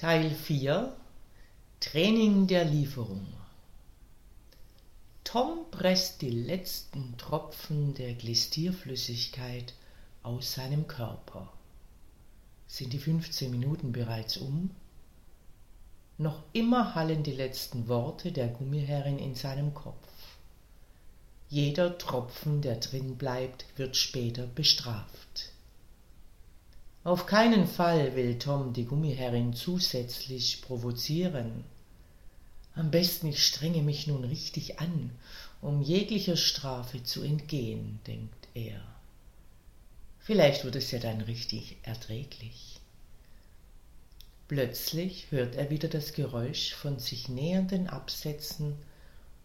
Teil 4 Training der Lieferung Tom presst die letzten Tropfen der Glistierflüssigkeit aus seinem Körper. Sind die 15 Minuten bereits um? Noch immer hallen die letzten Worte der Gummiherrin in seinem Kopf. Jeder Tropfen, der drin bleibt, wird später bestraft. Auf keinen Fall will Tom die Gummiherrin zusätzlich provozieren. Am besten ich strenge mich nun richtig an, um jeglicher Strafe zu entgehen, denkt er. Vielleicht wird es ja dann richtig erträglich. Plötzlich hört er wieder das Geräusch von sich nähernden Absätzen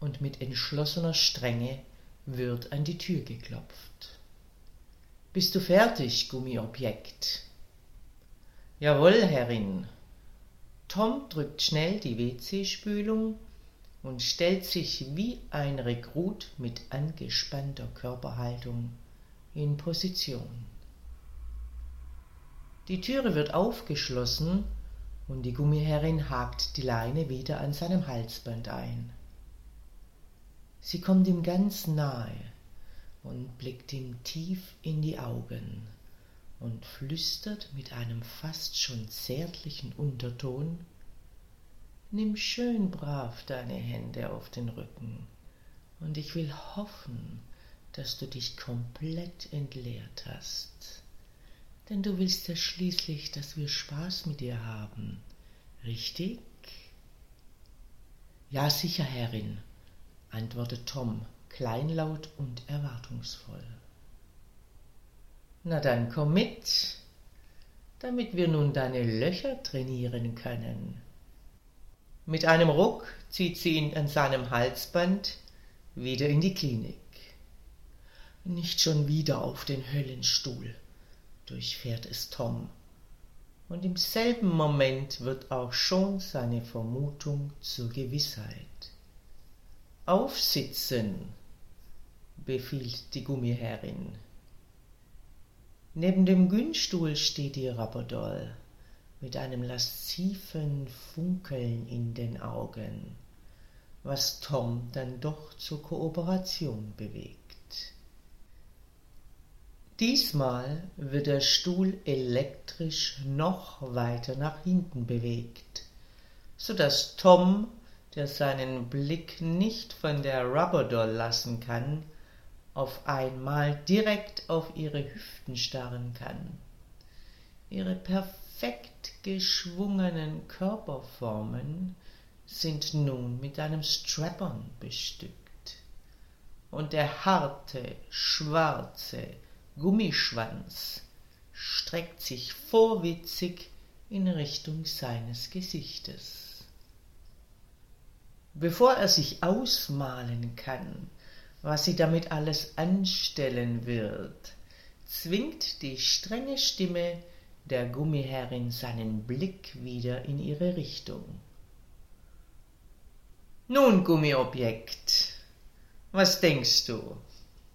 und mit entschlossener Strenge wird an die Tür geklopft. Bist du fertig, Gummiobjekt? Jawohl, Herrin. Tom drückt schnell die WC-Spülung und stellt sich wie ein Rekrut mit angespannter Körperhaltung in Position. Die Türe wird aufgeschlossen und die Gummiherrin hakt die Leine wieder an seinem Halsband ein. Sie kommt ihm ganz nahe und blickt ihm tief in die Augen und flüstert mit einem fast schon zärtlichen Unterton Nimm schön brav deine Hände auf den Rücken, und ich will hoffen, dass du dich komplett entleert hast. Denn du willst ja schließlich, dass wir Spaß mit dir haben, richtig? Ja, sicher, Herrin, antwortet Tom, kleinlaut und erwartungsvoll. Na dann komm mit, damit wir nun deine Löcher trainieren können. Mit einem Ruck zieht sie ihn an seinem Halsband wieder in die Klinik. Nicht schon wieder auf den Höllenstuhl, durchfährt es Tom. Und im selben Moment wird auch schon seine Vermutung zur Gewissheit. Aufsitzen, befiehlt die Gummiherrin. Neben dem Günstuhl steht die Rabberdoll mit einem lasziven Funkeln in den Augen, was Tom dann doch zur Kooperation bewegt. Diesmal wird der Stuhl elektrisch noch weiter nach hinten bewegt, so dass Tom der seinen Blick nicht von der Rubberdoll lassen kann, auf einmal direkt auf ihre Hüften starren kann. Ihre perfekt geschwungenen Körperformen sind nun mit einem Strap-on bestückt, und der harte, schwarze Gummischwanz streckt sich vorwitzig in Richtung seines Gesichtes. Bevor er sich ausmalen kann, was sie damit alles anstellen wird, zwingt die strenge Stimme der Gummiherrin seinen Blick wieder in ihre Richtung. Nun, Gummiobjekt, was denkst du?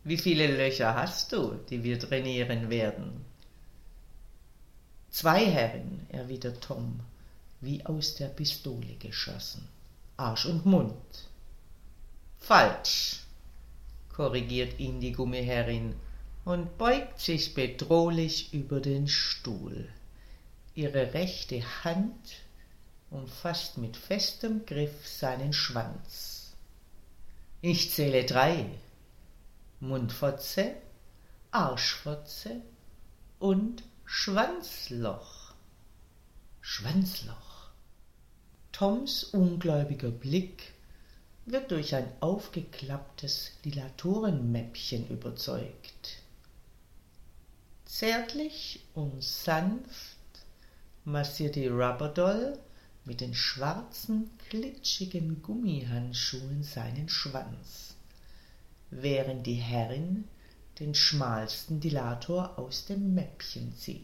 Wie viele Löcher hast du, die wir trainieren werden? Zwei Herren, erwidert Tom, wie aus der Pistole geschossen. Arsch und Mund. Falsch, korrigiert ihn die Gummiherrin und beugt sich bedrohlich über den Stuhl. Ihre rechte Hand umfasst mit festem Griff seinen Schwanz. Ich zähle drei. Mundfotze, Arschfotze und Schwanzloch. Schwanzloch. Toms ungläubiger Blick wird durch ein aufgeklapptes Dilatorenmäppchen überzeugt. Zärtlich und sanft massiert die Rubberdoll mit den schwarzen, klitschigen Gummihandschuhen seinen Schwanz, während die Herrin den schmalsten Dilator aus dem Mäppchen zieht,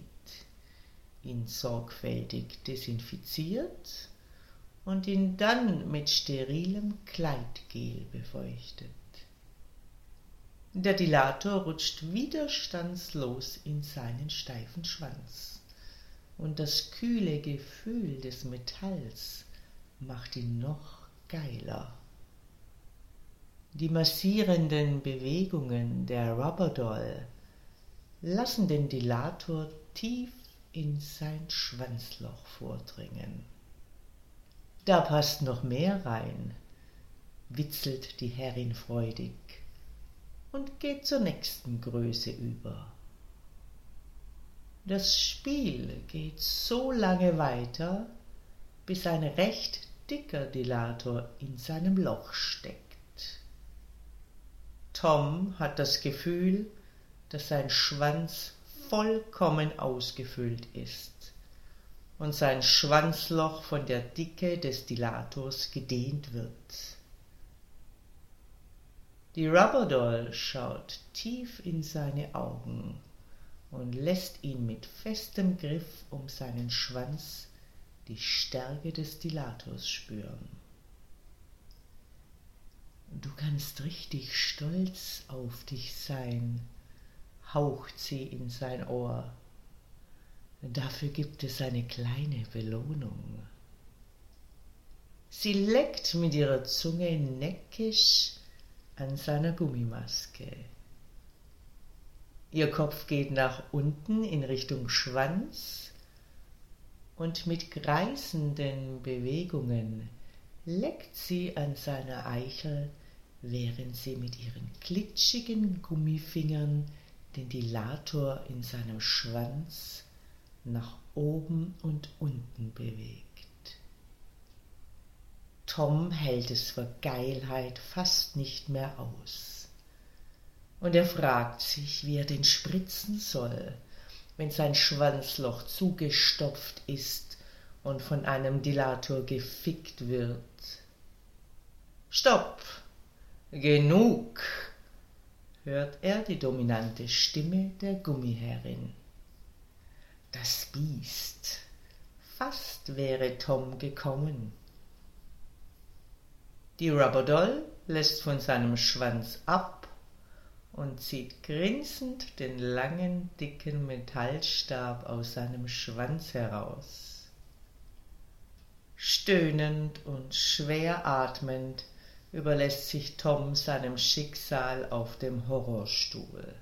ihn sorgfältig desinfiziert und ihn dann mit sterilem Kleidgel befeuchtet. Der Dilator rutscht widerstandslos in seinen steifen Schwanz, und das kühle Gefühl des Metalls macht ihn noch geiler. Die massierenden Bewegungen der Rubberdoll lassen den Dilator tief in sein Schwanzloch vordringen. Da passt noch mehr rein, witzelt die Herrin freudig und geht zur nächsten Größe über. Das Spiel geht so lange weiter, bis ein recht dicker Dilator in seinem Loch steckt. Tom hat das Gefühl, dass sein Schwanz vollkommen ausgefüllt ist und sein Schwanzloch von der Dicke des Dilators gedehnt wird. Die Rubberdoll schaut tief in seine Augen und lässt ihn mit festem Griff um seinen Schwanz die Stärke des Dilators spüren. Du kannst richtig stolz auf dich sein, haucht sie in sein Ohr. Dafür gibt es eine kleine Belohnung. Sie leckt mit ihrer Zunge neckisch an seiner Gummimaske. Ihr Kopf geht nach unten in Richtung Schwanz und mit kreisenden Bewegungen leckt sie an seiner Eichel, während sie mit ihren glitschigen Gummifingern den Dilator in seinem Schwanz nach oben und unten bewegt. Tom hält es vor Geilheit fast nicht mehr aus. Und er fragt sich, wie er den spritzen soll, wenn sein Schwanzloch zugestopft ist und von einem Dilator gefickt wird. Stopp! Genug! hört er die dominante Stimme der Gummiherrin. Das Biest. Fast wäre Tom gekommen. Die Rubberdoll lässt von seinem Schwanz ab und zieht grinsend den langen, dicken Metallstab aus seinem Schwanz heraus. Stöhnend und schwer atmend überlässt sich Tom seinem Schicksal auf dem Horrorstuhl.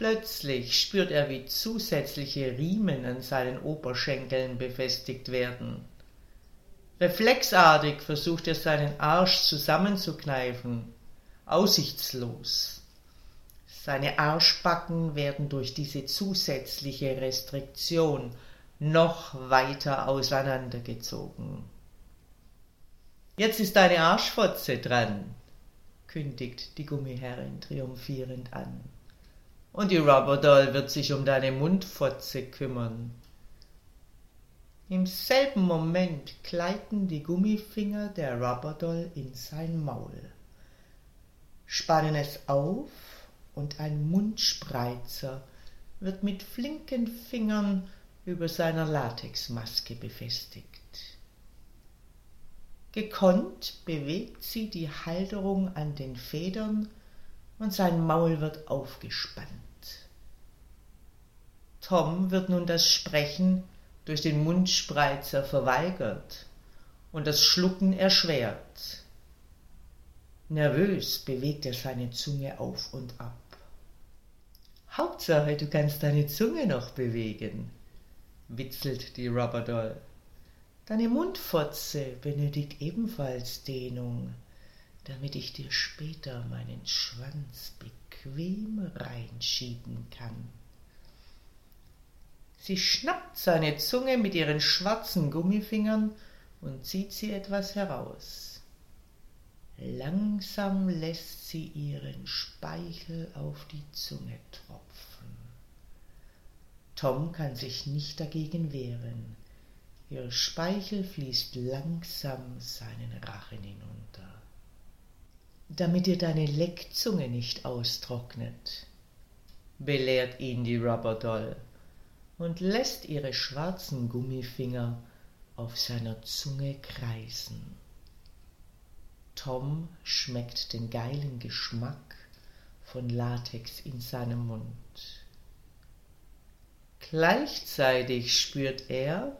Plötzlich spürt er, wie zusätzliche Riemen an seinen Oberschenkeln befestigt werden. Reflexartig versucht er seinen Arsch zusammenzukneifen, aussichtslos. Seine Arschbacken werden durch diese zusätzliche Restriktion noch weiter auseinandergezogen. Jetzt ist deine Arschfotze dran, kündigt die Gummiherrin triumphierend an. Und die Rubberdoll wird sich um deine Mundfotze kümmern. Im selben Moment gleiten die Gummifinger der Rubberdoll in sein Maul, spannen es auf und ein Mundspreizer wird mit flinken Fingern über seiner Latexmaske befestigt. Gekonnt bewegt sie die Halterung an den Federn und sein Maul wird aufgespannt. Tom wird nun das Sprechen durch den Mundspreizer verweigert und das Schlucken erschwert. Nervös bewegt er seine Zunge auf und ab. Hauptsache, du kannst deine Zunge noch bewegen, witzelt die Rubberdoll. Deine Mundfotze benötigt ebenfalls Dehnung, damit ich dir später meinen Schwanz bequem reinschieben kann. Sie schnappt seine Zunge mit ihren schwarzen Gummifingern und zieht sie etwas heraus. Langsam lässt sie ihren Speichel auf die Zunge tropfen. Tom kann sich nicht dagegen wehren Ihr Speichel fließt langsam seinen Rachen hinunter. Damit dir deine Leckzunge nicht austrocknet, belehrt ihn die Rubberdoll und lässt ihre schwarzen Gummifinger auf seiner Zunge kreisen. Tom schmeckt den geilen Geschmack von Latex in seinem Mund. Gleichzeitig spürt er,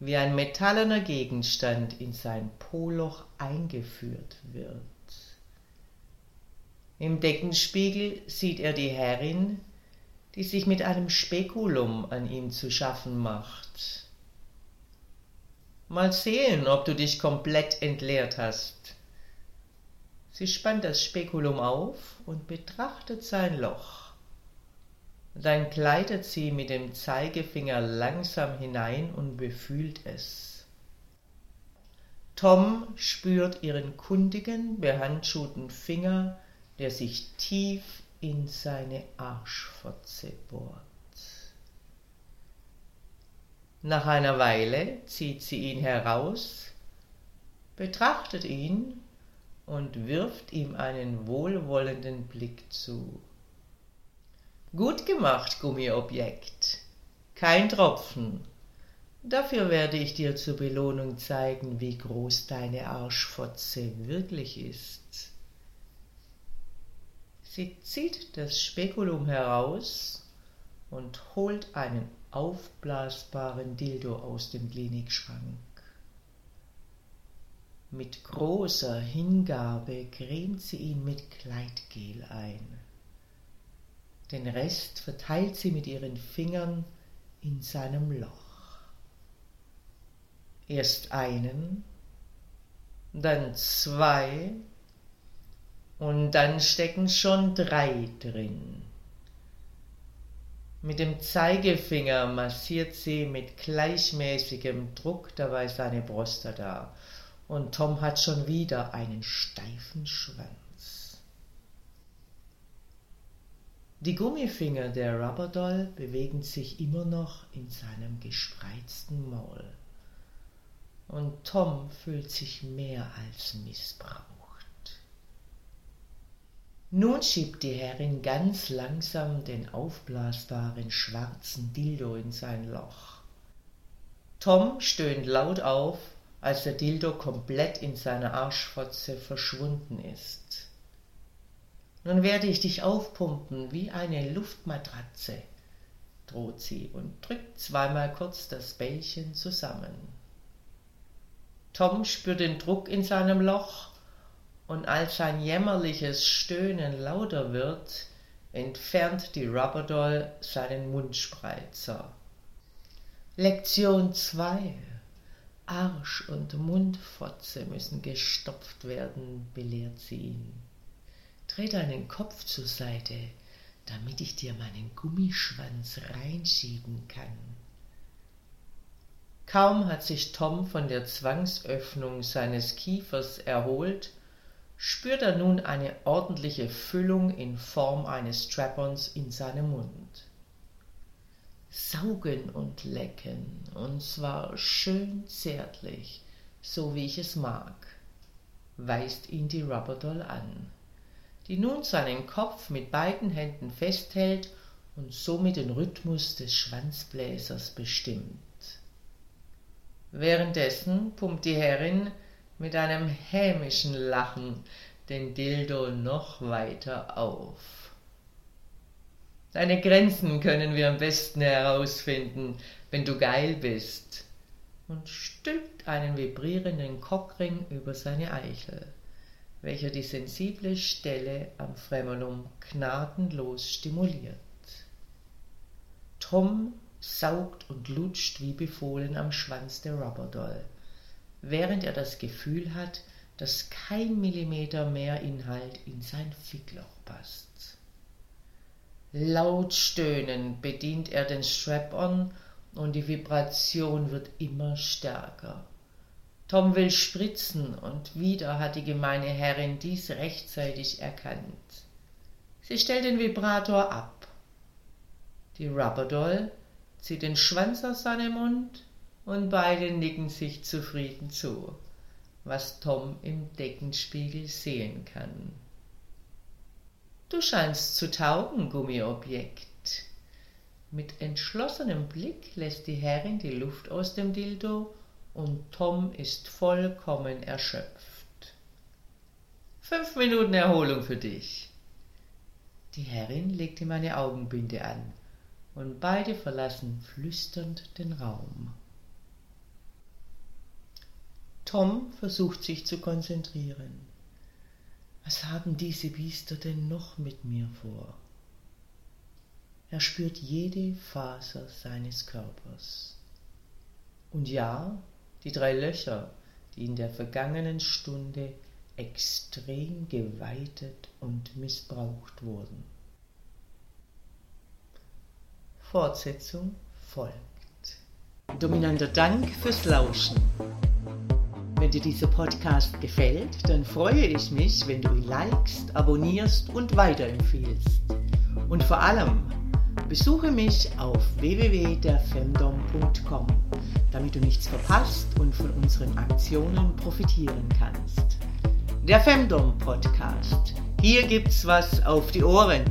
wie ein metallener Gegenstand in sein Poloch eingeführt wird. Im Deckenspiegel sieht er die Herrin, die sich mit einem Spekulum an ihm zu schaffen macht. Mal sehen, ob du dich komplett entleert hast. Sie spannt das Spekulum auf und betrachtet sein Loch. Dann gleitet sie mit dem Zeigefinger langsam hinein und befühlt es. Tom spürt ihren kundigen, behandschuhten Finger, der sich tief in seine Arschfotze bohrt. Nach einer Weile zieht sie ihn heraus, betrachtet ihn und wirft ihm einen wohlwollenden Blick zu. Gut gemacht, Gummiobjekt. Kein Tropfen. Dafür werde ich dir zur Belohnung zeigen, wie groß deine Arschfotze wirklich ist. Sie zieht das Spekulum heraus und holt einen aufblasbaren Dildo aus dem Klinikschrank. Mit großer Hingabe cremt sie ihn mit Kleidgel ein. Den Rest verteilt sie mit ihren Fingern in seinem Loch. Erst einen, dann zwei und dann stecken schon drei drin. Mit dem Zeigefinger massiert sie mit gleichmäßigem Druck dabei seine Prostata und Tom hat schon wieder einen steifen Schwanz. Die Gummifinger der Rubberdoll bewegen sich immer noch in seinem gespreizten Maul. Und Tom fühlt sich mehr als missbraucht. Nun schiebt die Herrin ganz langsam den aufblasbaren schwarzen Dildo in sein Loch. Tom stöhnt laut auf, als der Dildo komplett in seiner Arschfotze verschwunden ist. Nun werde ich dich aufpumpen wie eine Luftmatratze, droht sie und drückt zweimal kurz das Bällchen zusammen. Tom spürt den Druck in seinem Loch, und als sein jämmerliches Stöhnen lauter wird, entfernt die Rubberdoll seinen Mundspreizer. Lektion 2 Arsch und Mundfotze müssen gestopft werden, belehrt sie ihn. Dreh deinen Kopf zur Seite, damit ich dir meinen Gummischwanz reinschieben kann. Kaum hat sich Tom von der Zwangsöffnung seines Kiefers erholt, spürt er nun eine ordentliche Füllung in Form eines Strap-ons in seinem Mund. Saugen und lecken, und zwar schön zärtlich, so wie ich es mag, weist ihn die Rubberdoll an die nun seinen Kopf mit beiden Händen festhält und somit den Rhythmus des Schwanzbläsers bestimmt. Währenddessen pumpt die Herrin mit einem hämischen Lachen den Dildo noch weiter auf. Deine Grenzen können wir am besten herausfinden, wenn du geil bist, und stülpt einen vibrierenden Cockring über seine Eichel welcher die sensible Stelle am Fremulum gnadenlos stimuliert. Tom saugt und lutscht wie befohlen am Schwanz der Rubberdoll, während er das Gefühl hat, dass kein Millimeter mehr Inhalt in sein Fickloch passt. Laut stöhnend bedient er den Strap-on und die Vibration wird immer stärker. Tom will spritzen, und wieder hat die gemeine Herrin dies rechtzeitig erkannt. Sie stellt den Vibrator ab. Die Rubberdoll zieht den Schwanz aus seinem Mund und beide nicken sich zufrieden zu, was Tom im Deckenspiegel sehen kann. Du scheinst zu taugen, Gummiobjekt. Mit entschlossenem Blick lässt die Herrin die Luft aus dem Dildo und Tom ist vollkommen erschöpft. Fünf Minuten Erholung für dich. Die Herrin legt ihm eine Augenbinde an und beide verlassen flüsternd den Raum. Tom versucht sich zu konzentrieren. Was haben diese Biester denn noch mit mir vor? Er spürt jede Faser seines Körpers. Und ja, die drei Löcher, die in der vergangenen Stunde extrem geweitet und missbraucht wurden. Fortsetzung folgt. Dominanter Dank fürs Lauschen. Wenn dir dieser Podcast gefällt, dann freue ich mich, wenn du ihn likest, abonnierst und weiterempfiehlst. Und vor allem, besuche mich auf www.derfemdom.com, damit du nichts verpasst und von unseren Aktionen profitieren kannst. Der Femdom Podcast. Hier gibt's was auf die Ohren.